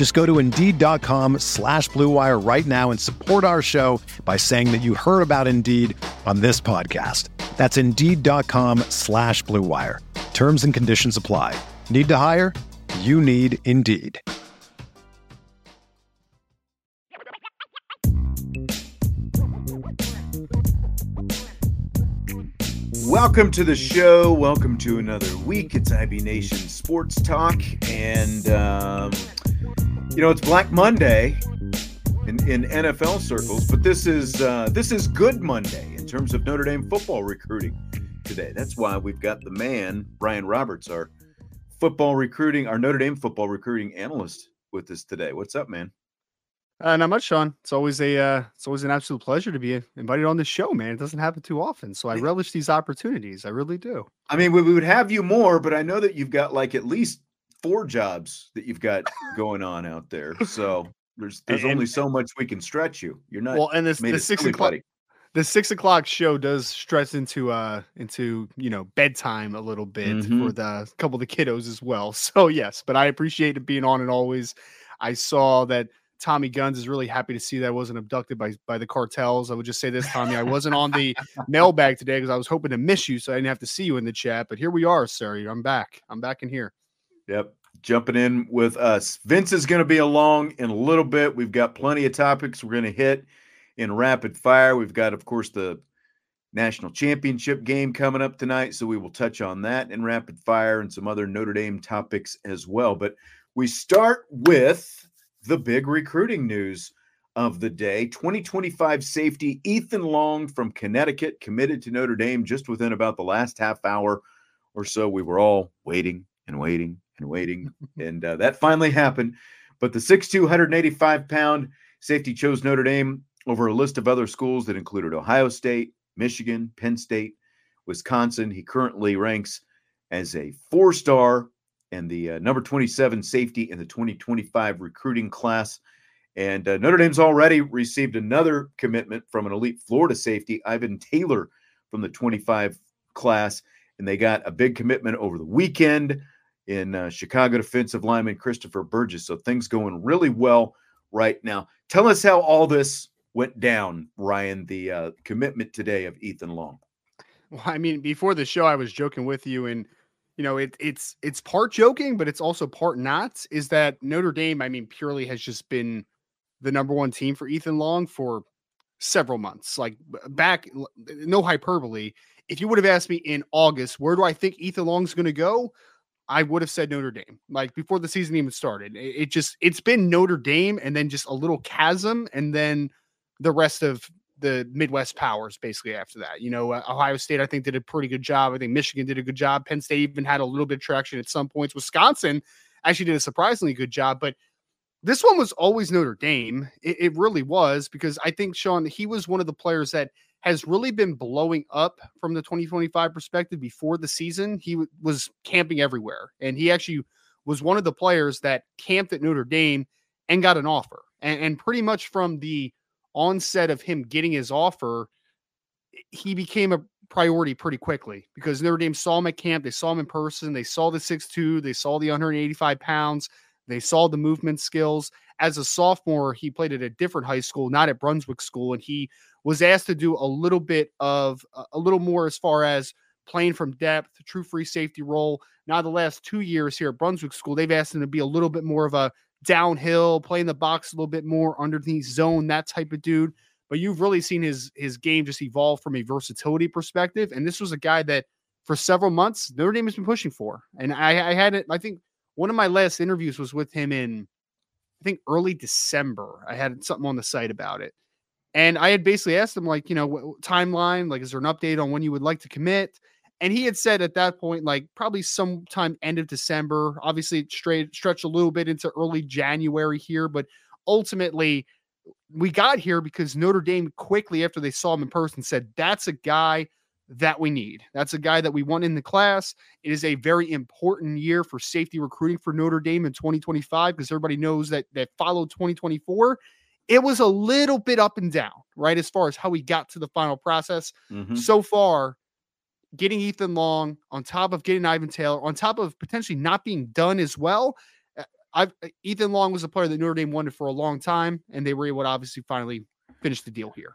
Just go to Indeed.com slash BlueWire right now and support our show by saying that you heard about Indeed on this podcast. That's Indeed.com slash BlueWire. Terms and conditions apply. Need to hire? You need Indeed. Welcome to the show. Welcome to another week. It's IB Nation Sports Talk. And, um, you know, it's Black Monday in, in NFL circles, but this is uh, this is Good Monday in terms of Notre Dame football recruiting today. That's why we've got the man, Ryan Roberts, our football recruiting, our Notre Dame football recruiting analyst with us today. What's up, man? Uh, not much, Sean. It's always a uh, it's always an absolute pleasure to be invited on this show, man. It doesn't happen too often, so I relish these opportunities. I really do. I mean, we, we would have you more, but I know that you've got like at least four jobs that you've got going on out there. So there's there's And- only so much we can stretch you. You're not Well, and this the six o'clock buddy. the six o'clock show does stretch into uh into you know bedtime a little bit Mhm. for the couple of the kiddos as well. So yes, but I appreciate it being on and always. I saw that Tommy Guns is really happy to see that I wasn't abducted by by the cartels. I would just say this, Tommy. I wasn't on the mailbag today because I was hoping to miss you, so I didn't have to see you in the chat. But here we are, sir. I'm back. I'm back in here. Yep. Jumping in with us. Vince is going to be along in a little bit. We've got plenty of topics we're going to hit in rapid fire. We've got, of course, the national championship game coming up tonight. So we will touch on that in rapid fire and some other Notre Dame topics as well. But we start with the big recruiting news of the day 2025 safety Ethan Long from Connecticut committed to Notre Dame just within about the last half hour or so. We were all waiting and waiting and waiting. and uh, that finally happened. But the 6'2, 185 pound safety chose Notre Dame over a list of other schools that included Ohio State, Michigan, Penn State, Wisconsin. He currently ranks as a four star and the uh, number 27 safety in the 2025 recruiting class. And uh, Notre Dame's already received another commitment from an elite Florida safety, Ivan Taylor, from the 25 class. And they got a big commitment over the weekend in uh, Chicago defensive lineman Christopher Burgess. So things going really well right now. Tell us how all this went down, Ryan, the uh, commitment today of Ethan Long. Well, I mean, before the show, I was joking with you, and you know, it, it's it's part joking, but it's also part not. Is that Notre Dame? I mean, purely has just been the number one team for Ethan Long for several months. Like back, no hyperbole. If you would have asked me in August, where do I think Ethan Long's going to go? I would have said Notre Dame, like before the season even started. It, it just it's been Notre Dame, and then just a little chasm, and then the rest of the Midwest powers basically after that. You know, uh, Ohio State, I think, did a pretty good job. I think Michigan did a good job. Penn State even had a little bit of traction at some points. Wisconsin actually did a surprisingly good job, but this one was always Notre Dame. It, it really was because I think Sean, he was one of the players that has really been blowing up from the 2025 perspective before the season. He w- was camping everywhere, and he actually was one of the players that camped at Notre Dame and got an offer. And, and pretty much from the onset of him getting his offer, he became a priority pretty quickly because Notre Dame saw him at camp. They saw him in person. They saw the 6'2, they saw the 185 pounds, they saw the movement skills. As a sophomore, he played at a different high school, not at Brunswick School, and he was asked to do a little bit of uh, a little more as far as playing from depth, true free safety role. Now, the last two years here at Brunswick School, they've asked him to be a little bit more of a downhill, playing the box a little bit more underneath zone, that type of dude. but you've really seen his his game just evolve from a versatility perspective. And this was a guy that for several months Notre Dame has been pushing for. And I, I had it. I think one of my last interviews was with him in I think early December. I had something on the site about it. And I had basically asked him, like, you know, timeline, like, is there an update on when you would like to commit? And he had said at that point, like, probably sometime end of December. Obviously, straight stretched a little bit into early January here, but ultimately, we got here because Notre Dame quickly after they saw him in person said, that's a guy that we need. That's a guy that we want in the class. It is a very important year for safety recruiting for Notre Dame in 2025 because everybody knows that that followed 2024 it was a little bit up and down, right? As far as how we got to the final process. Mm-hmm. So far, getting Ethan Long on top of getting Ivan Taylor, on top of potentially not being done as well. Uh, I've uh, Ethan Long was a player that Notre Dame wanted for a long time, and they were able to obviously finally finish the deal here.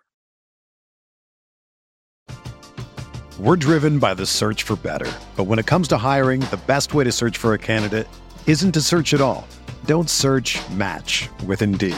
We're driven by the search for better. But when it comes to hiring, the best way to search for a candidate isn't to search at all. Don't search match with Indeed.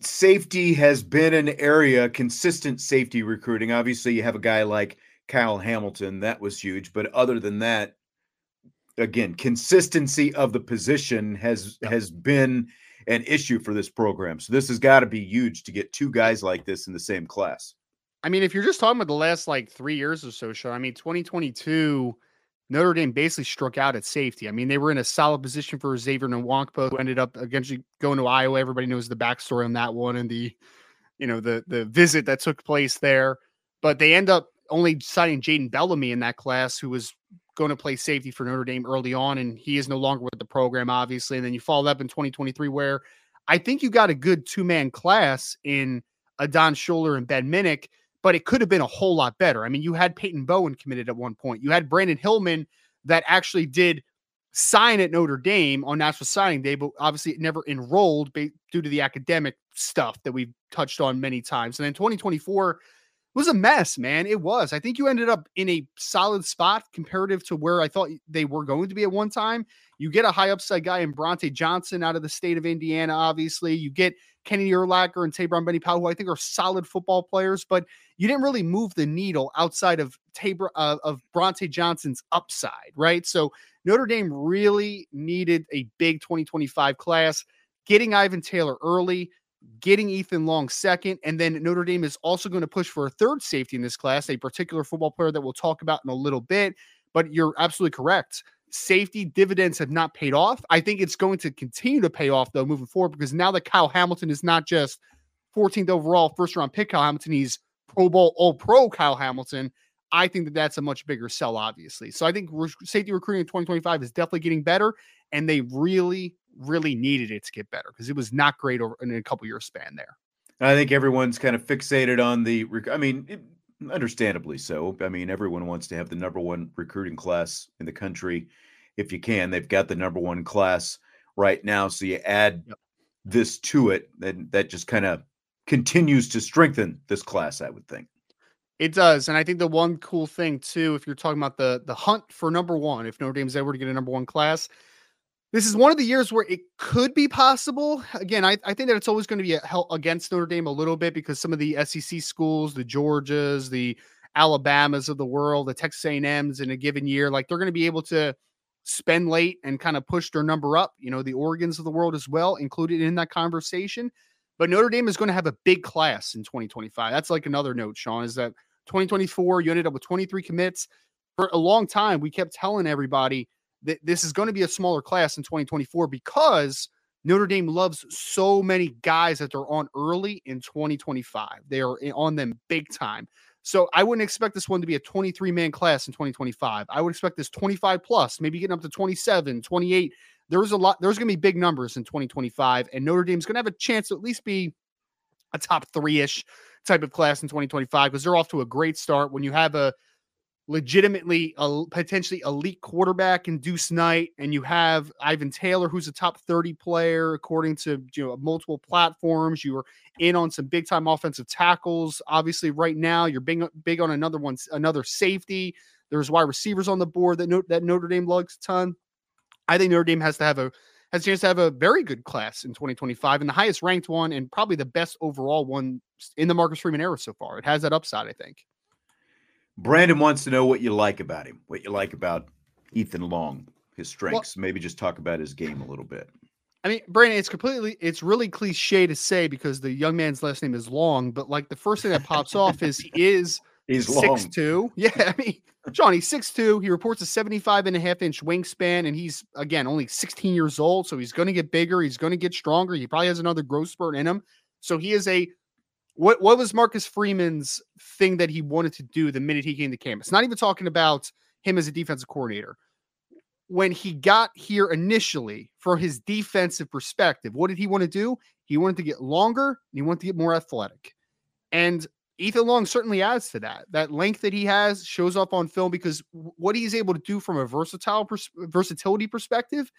safety has been an area consistent safety recruiting. Obviously, you have a guy like Kyle Hamilton, that was huge, but other than that, again, consistency of the position has has been an issue for this program. So this has got to be huge to get two guys like this in the same class. I mean, if you're just talking about the last like three years or so, show I mean, 2022 Notre Dame basically struck out at safety. I mean, they were in a solid position for Xavier Nwankpa, who ended up eventually going to Iowa. Everybody knows the backstory on that one and the, you know, the the visit that took place there. But they end up only signing Jaden Bellamy in that class, who was going to play safety for Notre Dame early on, and he is no longer with the program, obviously. And then you follow up in 2023, where I think you got a good two man class in Adon Shuler and Ben Minich but it could have been a whole lot better. I mean, you had Peyton Bowen committed at one point. You had Brandyn Hillman that actually did sign at Notre Dame on National Signing Day, but obviously it never enrolled due to the academic stuff that we've touched on many times. And then 2024 was a mess, man. It was. I think you ended up in a solid spot comparative to where I thought they were going to be at one time. You get a high upside guy in Brauntae Johnson out of the state of Indiana, obviously. You get Kenny Urlacher and Tabor Benny Powell, who I think are solid football players, but you didn't really move the needle outside of Tabor uh, of Brauntae Johnson's upside, right? So Notre Dame really needed a big 2025 class. Getting Ivan Taylor early, getting Ethan Long second, and then Notre Dame is also going to push for a third safety in this class, a particular football player that we'll talk about in a little bit. But you're absolutely correct safety dividends have not paid off. I think it's going to continue to pay off though moving forward because now that Kyle Hamilton is not just 14th overall first round pick Kyle Hamilton, he's Pro Bowl All Pro Kyle Hamilton. I think that that's a much bigger sell, obviously. So I think safety recruiting in 2025 is definitely getting better, and they really, really needed it to get better because it was not great over in a couple year span there. I think everyone's kind of fixated on the. I mean, it, understandably so. I mean, everyone wants to have the number one recruiting class in the country if you can. They've got the number one class right now. So you add yep. this to it, then that just kind of continues to strengthen this class, I would think. It does, and I think the one cool thing too, if you're talking about the the hunt for number one, if Notre Dame's ever to get a number one class, this is one of the years where it could be possible. Again, I, I think that it's always going to be a help against Notre Dame a little bit because some of the SEC schools, the Georgias, the Alabamas of the world, the Texas A&Ms in a given year, like they're going to be able to spend late and kind of push their number up. You know, the Oregons of the world as well included in that conversation. But Notre Dame is going to have a big class in 2025. That's like another note, Sean, is that 2024 you ended up with 23 commits. For a long time, we kept telling everybody that this is going to be a smaller class in 2024 because Notre Dame loves so many guys that they're on early in 2025. They are on them big time. So I wouldn't expect this one to be a 23 man class in 2025. I would expect this 25 plus, maybe getting up to 27, 28. There's a lot, there's going to be big numbers in 2025, and Notre Dame's going to have a chance to at least be a top three ish type of class in 2025 because they're off to a great start. When you have a legitimately a potentially elite quarterback in Deuce Knight, and you have Ivan Taylor, who's a top 30 player according to you know multiple platforms. You are in on some big time offensive tackles. Obviously, right now you're big big on another one, another safety. There's wide receivers on the board that that Notre Dame lugs a ton. I think Notre Dame has to have a has a chance to have a very good class in 2025 and the highest ranked one and probably the best overall one in the Marcus Freeman era so far. It has that upside, I think. Brandon wants to know what you like about him, what you like about Ethan Long, his strengths. Well, Maybe just talk about his game a little bit. I mean, Brandon, it's completely, it's really cliche to say because the young man's last name is Long, but like the first thing that pops off is he is he's six two. Yeah, I mean, John, he's six two. He reports a 75 and a half inch wingspan, and he's again only 16 years old, so he's going to get bigger. He's going to get stronger. He probably has another growth spurt in him. So he is a what what was Marcus Freeman's thing that he wanted to do the minute he came to campus? Not even talking about him as a defensive coordinator. When he got here initially, from his defensive perspective, what did he want to do? He wanted to get longer and he wanted to get more athletic. And Ethan Long certainly adds to that. That length that he has shows up on film because what he's able to do from a versatile pers- versatility perspective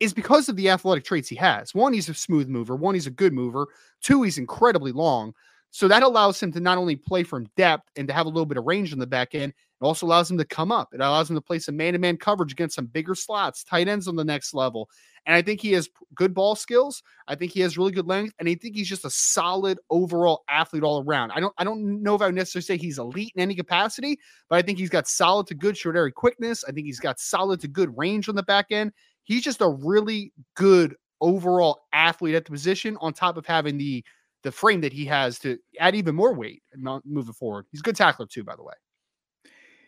is because of the athletic traits he has. One, he's a smooth mover. One, he's a good mover. Two, he's incredibly long. So that allows him to not only play from depth and to have a little bit of range on the back end, it also allows him to come up. It allows him to play some man to man coverage against some bigger slots, tight ends on the next level. And I think he has good ball skills. I think he has really good length, and I think he's just a solid overall athlete all around. I don't I don't know if I would necessarily say he's elite in any capacity, but I think he's got solid to good short area quickness. I think he's got solid to good range on the back end. He's just a really good overall athlete at the position, on top of having the the frame that he has to add even more weight and not moving forward. He's a good tackler too, by the way.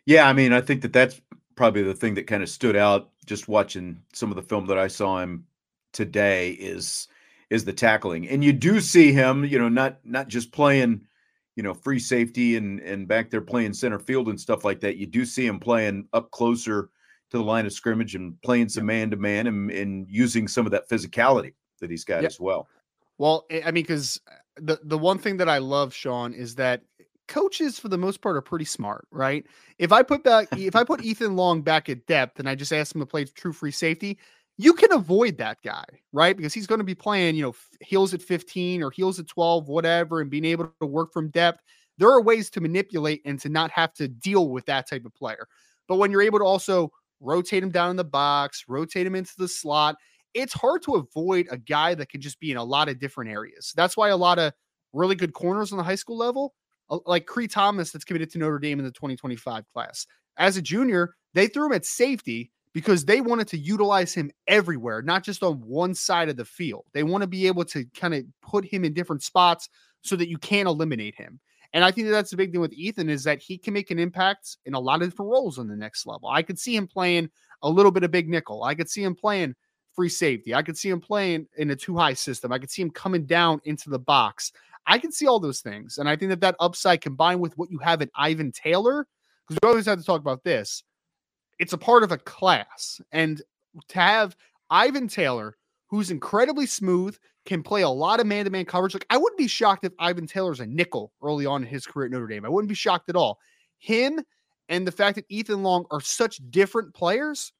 Yeah, I mean, I think that that's probably the thing that kind of stood out just watching some of the film that I saw him today is is the tackling. And you do see him, you know, not not just playing, you know, free safety and and back there playing center field and stuff like that. You do see him playing up closer to the line of scrimmage and playing some man to man and and using some of that physicality that he's got yep. as well. Well, I mean, because the the one thing that I love, Sean, is that coaches for the most part are pretty smart, right? If I put back if I put Ethan Long back at depth and I just ask him to play true free safety, you can avoid that guy, right? Because he's going to be playing, you know, heels at 15 or heels at 12, whatever, and being able to work from depth. There are ways to manipulate and to not have to deal with that type of player. But when you're able to also rotate him down in the box, rotate him into the slot, it's hard to avoid a guy that can just be in a lot of different areas. That's why a lot of really good corners on the high school level, uh, like Cree Thomas, that's committed to Notre Dame in the 2025 class. As a junior, they threw him at safety because they wanted to utilize him everywhere, not just on one side of the field. They want to be able to kind of put him in different spots so that you can't eliminate him. And I think that that's the big thing with Ethan is that he can make an impact in a lot of different roles on the next level. I could see him playing a little bit of big nickel. I could see him playing free safety. I could see him playing in a two high system. I could see him coming down into the box. I can see all those things. And I think that that upside combined with what you have in Ivan Taylor, because we always have to talk about this, it's a part of a class. And to have Ivan Taylor, who's incredibly smooth, can play a lot of man to man coverage. Like, I wouldn't be shocked if Ivan Taylor's a nickel early on in his career at Notre Dame. I wouldn't be shocked at all. Him and the fact that Ethan Long are such different players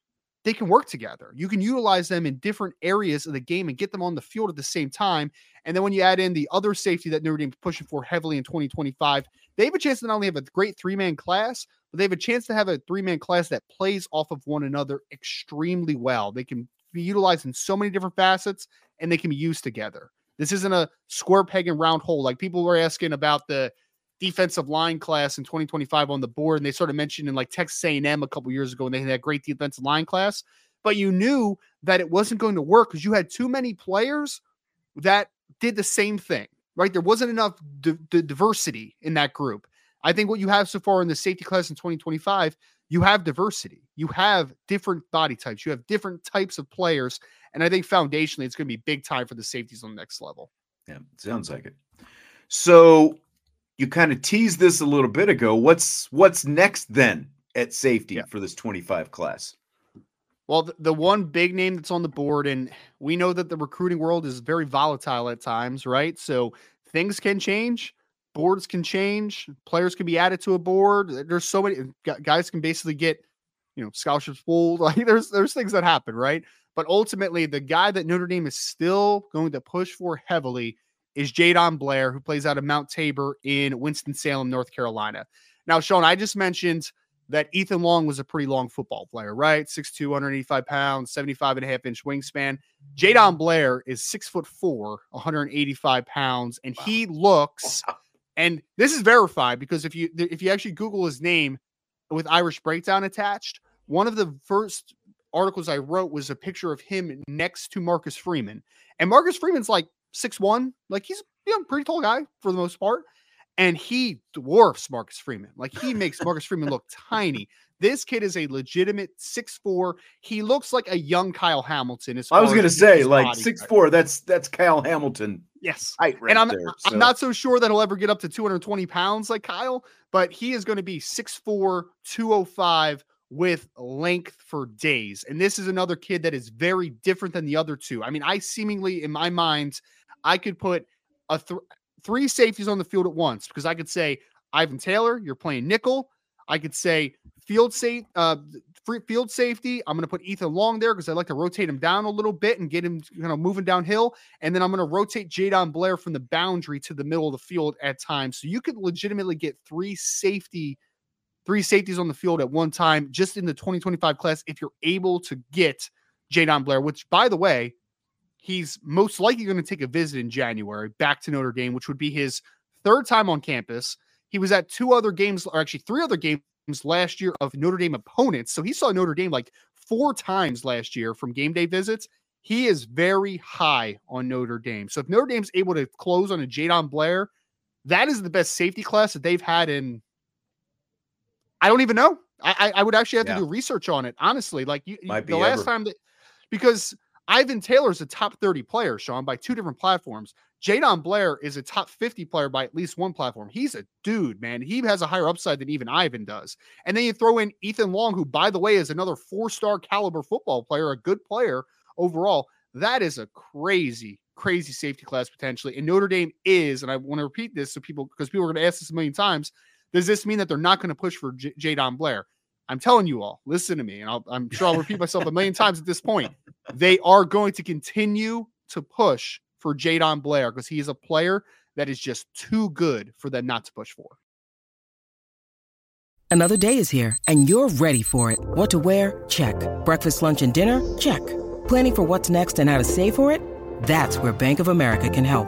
they can work together. You can utilize them in different areas of the game and get them on the field at the same time. And then when you add in the other safety that Notre Dame's pushing for heavily in 2025, they have a chance to not only have a great three man class, but they have a chance to have a three man class that plays off of one another extremely well. They can be utilized in so many different facets and they can be used together. This isn't a square peg and round hole. Like people were asking about the defensive line class in 2025 on the board, and they sort of mentioned in like Texas A&M a couple years ago, and they had a great defensive line class. But you knew that it wasn't going to work because you had too many players that did the same thing, right? There wasn't enough d- d- diversity in that group. I think what you have so far in the safety class in 2025, you have diversity. You have different body types. You have different types of players. And I think foundationally, it's going to be big time for the safeties on the next level. Yeah, sounds like it. So you kind of teased this a little bit ago. What's what's next then at safety yeah. for this 25 class? Well, the, the, one big name that's on the board, and we know that the recruiting world is very volatile at times, right? So things can change, boards can change, players can be added to a board. There's so many guys can basically get, you know, scholarships pulled. Like there's there's things that happen, right? But ultimately, the guy that Notre Dame is still going to push for heavily is Jadon Blair, who plays out of Mount Tabor in Winston-Salem, North Carolina. Now, Sean, I just mentioned that Ethan Long was a pretty long football player, right? 6'2, 185 pounds, 75 and a half inch wingspan. Jadon Blair is six foot four, 185 pounds, and wow. he looks, and this is verified because if you if you actually Google his name with Irish breakdown attached, one of the first articles I wrote was a picture of him next to Marcus Freeman. And Marcus Freeman's like six one, like he's you know, pretty tall guy for the most part. And he dwarfs Marcus Freeman. Like he makes Marcus Freeman look tiny. This kid is a legitimate six four. He looks like a young Kyle Hamilton. As I was going to say, like six four. That's that's Kyle Hamilton. Yes, right and I'm there, I'm not so sure that he'll ever get up to 220 pounds like Kyle, but he is going to be 6'4", 205 with length for days. And this is another kid that is very different than the other two. I mean, I seemingly, in my mind, I could put a th- three safeties on the field at once because I could say Ivan Taylor, you're playing nickel. I could say field safe, uh, field safety. I'm going to put Ethan Long there because I like to rotate him down a little bit and get him you know moving downhill. And then I'm going to rotate Jadon Blair from the boundary to the middle of the field at times. So you could legitimately get three safety three safeties on the field at one time just in the 2025 class if you're able to get Jadon Blair, which by the way, he's most likely going to take a visit in January back to Notre Dame, which would be his third time on campus. He was at two other games, or actually three other games last year of Notre Dame opponents. So he saw Notre Dame like four times last year from game day visits. He is very high on Notre Dame. So if Notre Dame's able to close on a Jadon Blair, that is the best safety class that they've had in I don't even know. I I would actually have to yeah. do research on it. Honestly, like you, the last time that because Ivan Taylor is a top 30 player, Sean, by two different platforms. Jadon Blair is a top 50 player by at least one platform. He's a dude, man. He has a higher upside than even Ivan does. And then you throw in Ethan Long, who, by the way, is another four star caliber football player, a good player overall. That is a crazy, crazy safety class potentially. And Notre Dame is, and I want to repeat this so people, because people are going to ask this a million times, does this mean that they're not going to push for J- Jadon Blair? I'm telling you all, listen to me, and i am sure I'll repeat myself a million times at this point. They are going to continue to push for Jadon Blair because he is a player that is just too good for them not to push for. Another day is here, and you're ready for it. What to wear? Check. Breakfast, lunch, and dinner? Check. Planning for what's next and how to save for it? That's where Bank of America can help.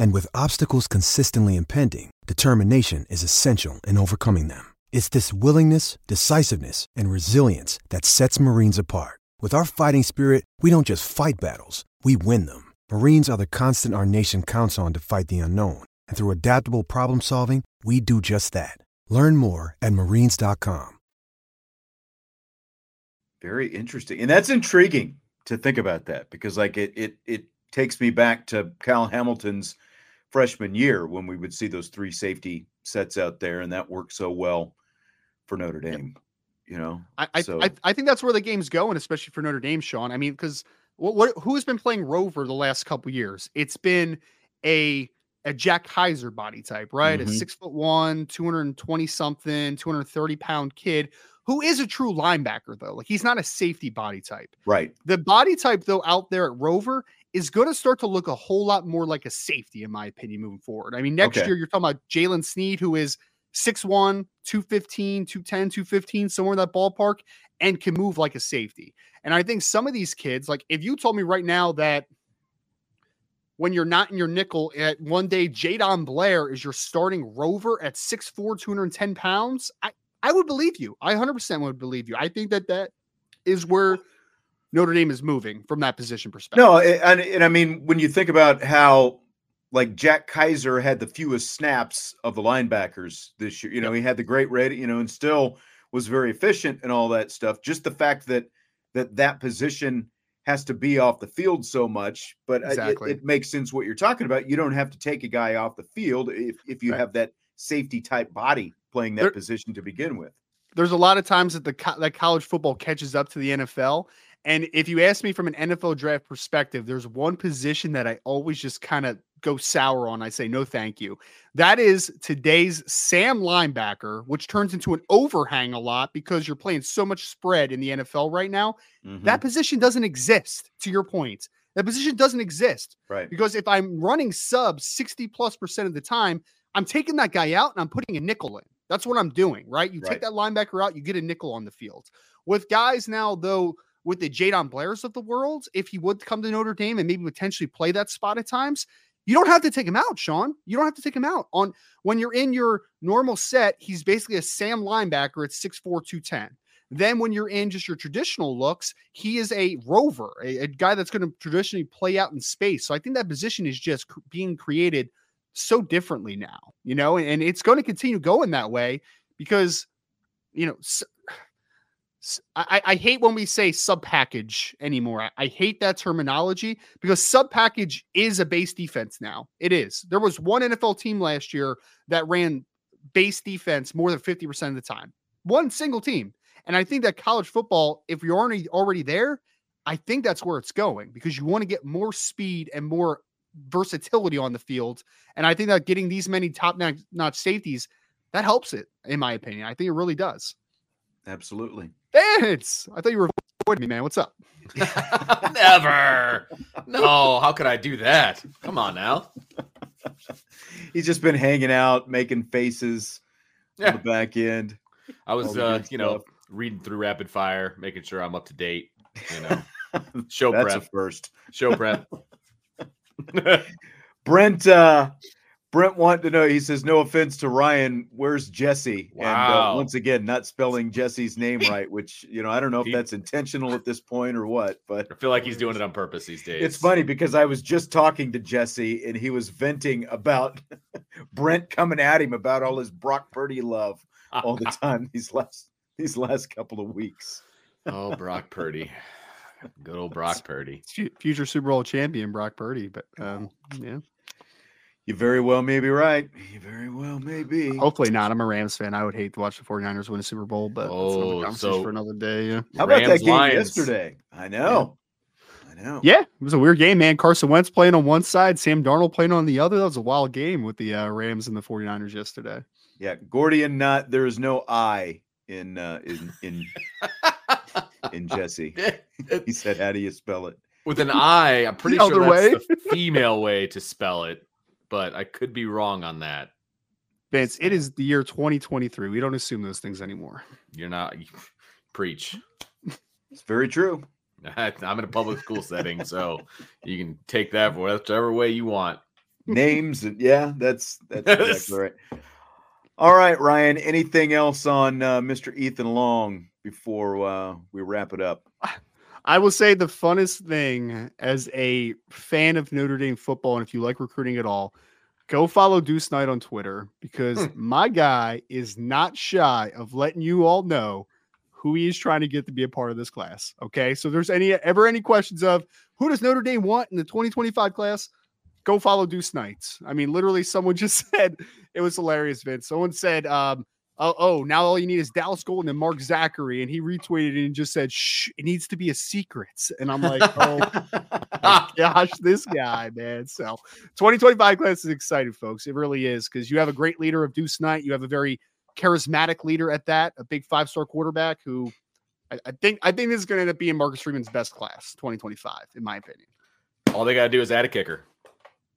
And with obstacles consistently impending, determination is essential in overcoming them. It's this willingness, decisiveness, and resilience that sets Marines apart. With our fighting spirit, we don't just fight battles, we win them. Marines are the constant our nation counts on to fight the unknown. And through adaptable problem solving, we do just that. Learn more at marines.com. Very interesting. And that's intriguing to think about that because like it it it takes me back to Kyle Hamilton's freshman year when we would see those three safety sets out there and that worked so well for Notre Dame. Yep. You know, I I, so. I I think that's where the game's going, especially for Notre Dame, Sean. I mean, because what, what who's been playing Rover the last couple years? It's been a a Jack Kiser body type, right? Mm-hmm. A six foot one, 220 something, 230 pound kid who is a true linebacker, though. Like he's not a safety body type. Right. The body type, though, out there at Rover is going to start to look a whole lot more like a safety, in my opinion, moving forward. I mean, next okay. year you're talking about Jaylen Sneed, who is 6'1, 215, 210, 215, somewhere in that ballpark, and can move like a safety. And I think some of these kids, like if you told me right now that when you're not in your nickel at one day, Jadon Blair is your starting rover at 6'4, 210 pounds, I, I would believe you. I 100% would believe you. I think that that is where Notre Dame is moving from that position perspective. No, and, and I mean, when you think about how like Jack Kiser had the fewest snaps of the linebackers this year, you know, yep. he had the great rate, you know, and still was very efficient and all that stuff. Just the fact that that that position has to be off the field so much, but uh, exactly. it, it, makes sense what you're talking about. You don't have to take a guy off the field if if you right. have that safety type body playing that there, position to begin with. There's a lot of times that the that college football catches up to the NFL. And if you ask me from an NFL draft perspective, there's one position that I always just kind of go sour on. I say no, thank you. That is today's Sam linebacker, which turns into an overhang a lot because you're playing so much spread in the NFL right now. Mm-hmm. That position doesn't exist. To your point, that position doesn't exist. Right. Because if I'm running sub 60 plus percent of the time, I'm taking that guy out and I'm putting a nickel in. That's what I'm doing, right? You right. take that linebacker out, you get a nickel on the field. With guys now, though, with the Jadon Blairs of the world, if he would come to Notre Dame and maybe potentially play that spot at times, you don't have to take him out, Sean. You don't have to take him out. On when you're in your normal set, he's basically a Sam linebacker at 6'4, 210. Then when you're in just your traditional looks, he is a rover, a, a guy that's going to traditionally play out in space. So I think that position is just cr- being created so differently now, you know, and, and it's going to continue going that way because, you know, s- I, I, hate when we say sub package anymore. I, I, hate that terminology because sub package is a base defense now. It is. There was one NFL team last year that ran base defense more than 50% of the time. One single team. And I think that college football, if you're already already there, I think that's where it's going because you want to get more speed and more versatility on the field. And I think that getting these many top notch safeties, that helps it, in my opinion. I think it really does. Absolutely. Vince, I thought you were avoiding me, man. What's up? Never. No, how could I do that? Come on now. He's just been hanging out, making faces yeah. on the back end. I was, uh, you know, reading through rapid fire, making sure I'm up to date. You know, show That's prep first. Show prep. Brent uh Brent wanted to know. He says, "No offense to Ryan, where's Jesse?" Wow. And uh, once again, not spelling Jesse's name right, which you know I don't know if that's intentional at this point or what. But I feel like he's doing it on purpose these days. It's funny because I was just talking to Jesse and he was venting about Brent coming at him about all his Brock Purdy love all the time these last these last couple of weeks. oh, Brock Purdy. Good old Brock Purdy, future Super Bowl champion Brock Purdy. But um, yeah, you very well may be right. You very well may be. Hopefully not. I'm a Rams fan. I would hate to watch the 49ers win a Super Bowl, but oh, that's so for another day. Yeah. How about Rams, that game Lions. yesterday? I know. Yeah. I know. Yeah, it was a weird game, man. Carson Wentz playing on one side, Sam Darnold playing on the other. That was a wild game with the uh, Rams and the 49ers yesterday. Yeah, Gordian not there is no I in uh in in in Jesse. he said, "How do you spell it?" With an I. I'm pretty sure that's way. the female way to spell it, but I could be wrong on that. Vince, it is the year 2023. We don't assume those things anymore. You're not you, preach. It's very true. I'm in a public school setting, so you can take that for whichever way you want. Names yeah, that's that's exactly right. All right, Ryan. Anything else on uh, Mr. Ethan Long before uh, we wrap it up? I will say the funnest thing as a fan of Notre Dame football, and if you like recruiting at all, go follow Deuce Knight on Twitter because hmm. my guy is not shy of letting you all know who he is trying to get to be a part of this class. Okay. So there's any ever any questions of who does Notre Dame want in the 2025 class? Go follow Deuce Knights. I mean, literally, someone just said it was hilarious, Vince. Someone said, um, oh, oh, now all you need is Dallas Golden and Mark Zachary. And he retweeted it and just said, shh, it needs to be a secret. And I'm like, oh gosh, this guy, man. So 2025 class is exciting, folks. It really is because you have a great leader of Deuce Knight. You have a very charismatic leader at that, a big five star quarterback who I, I, think I think this is going to end up being Marcus Freeman's best class 2025, in my opinion. All they got to do is add a kicker.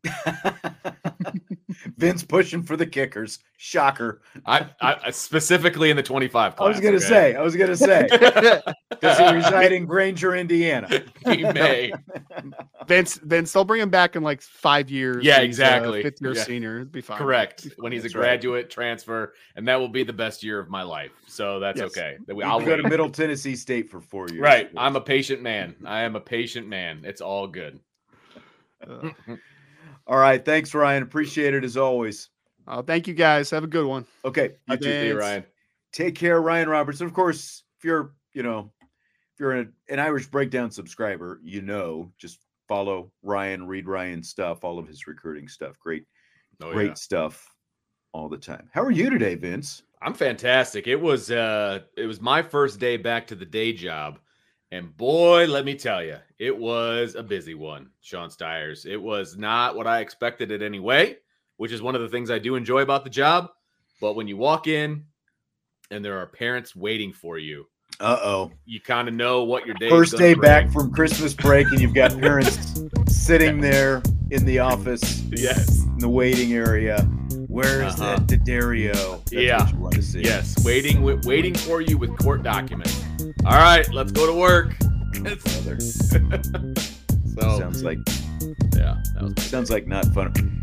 Vince pushing for the kickers. Shocker. I, I specifically in the 25 class, I was gonna okay? say, I was gonna say. Does he reside in Granger, Indiana? he may. Vince, Vince, they'll bring him back in like five years. Yeah, exactly. Fifth year yeah. senior. It'd be fine. Correct. Be fine. When he's That's a graduate right. transfer, and that will be the best year of my life. So that's Yes. okay. That we- I'll I'll go to. Middle Tennessee State for four years. Right. I'm a patient man. I am a patient man. It's all good. Uh, All right. Thanks, Ryan. Appreciate it as always. uh, thank you guys. Have a good one. Okay. You too, see you, Ryan. Take care, Ryan Robertson. Of course, if you're, you know, if you're an, an Irish Breakdown subscriber, you know, just follow Ryan, read Ryan's stuff, all of his recruiting stuff. Great, Oh, great yeah. stuff all the time. How are you today, Vince? I'm fantastic. It was uh it was my first day back to the day job. And boy, let me tell you, it was a busy one, Sean Stires. It was not what I expected it anyway, which is one of the things I do enjoy about the job. But when you walk in and there are parents waiting for you, Uh oh. you kind of know what your day First day back from Christmas break, and you've got parents sitting there in the office Yes. in the waiting area. Where's Uh-huh. that Daddario? That's Yeah. want to see. Yes, waiting wi- waiting for you with court documents. All right, let's go to work. So Sounds like yeah, that was sounds like not fun.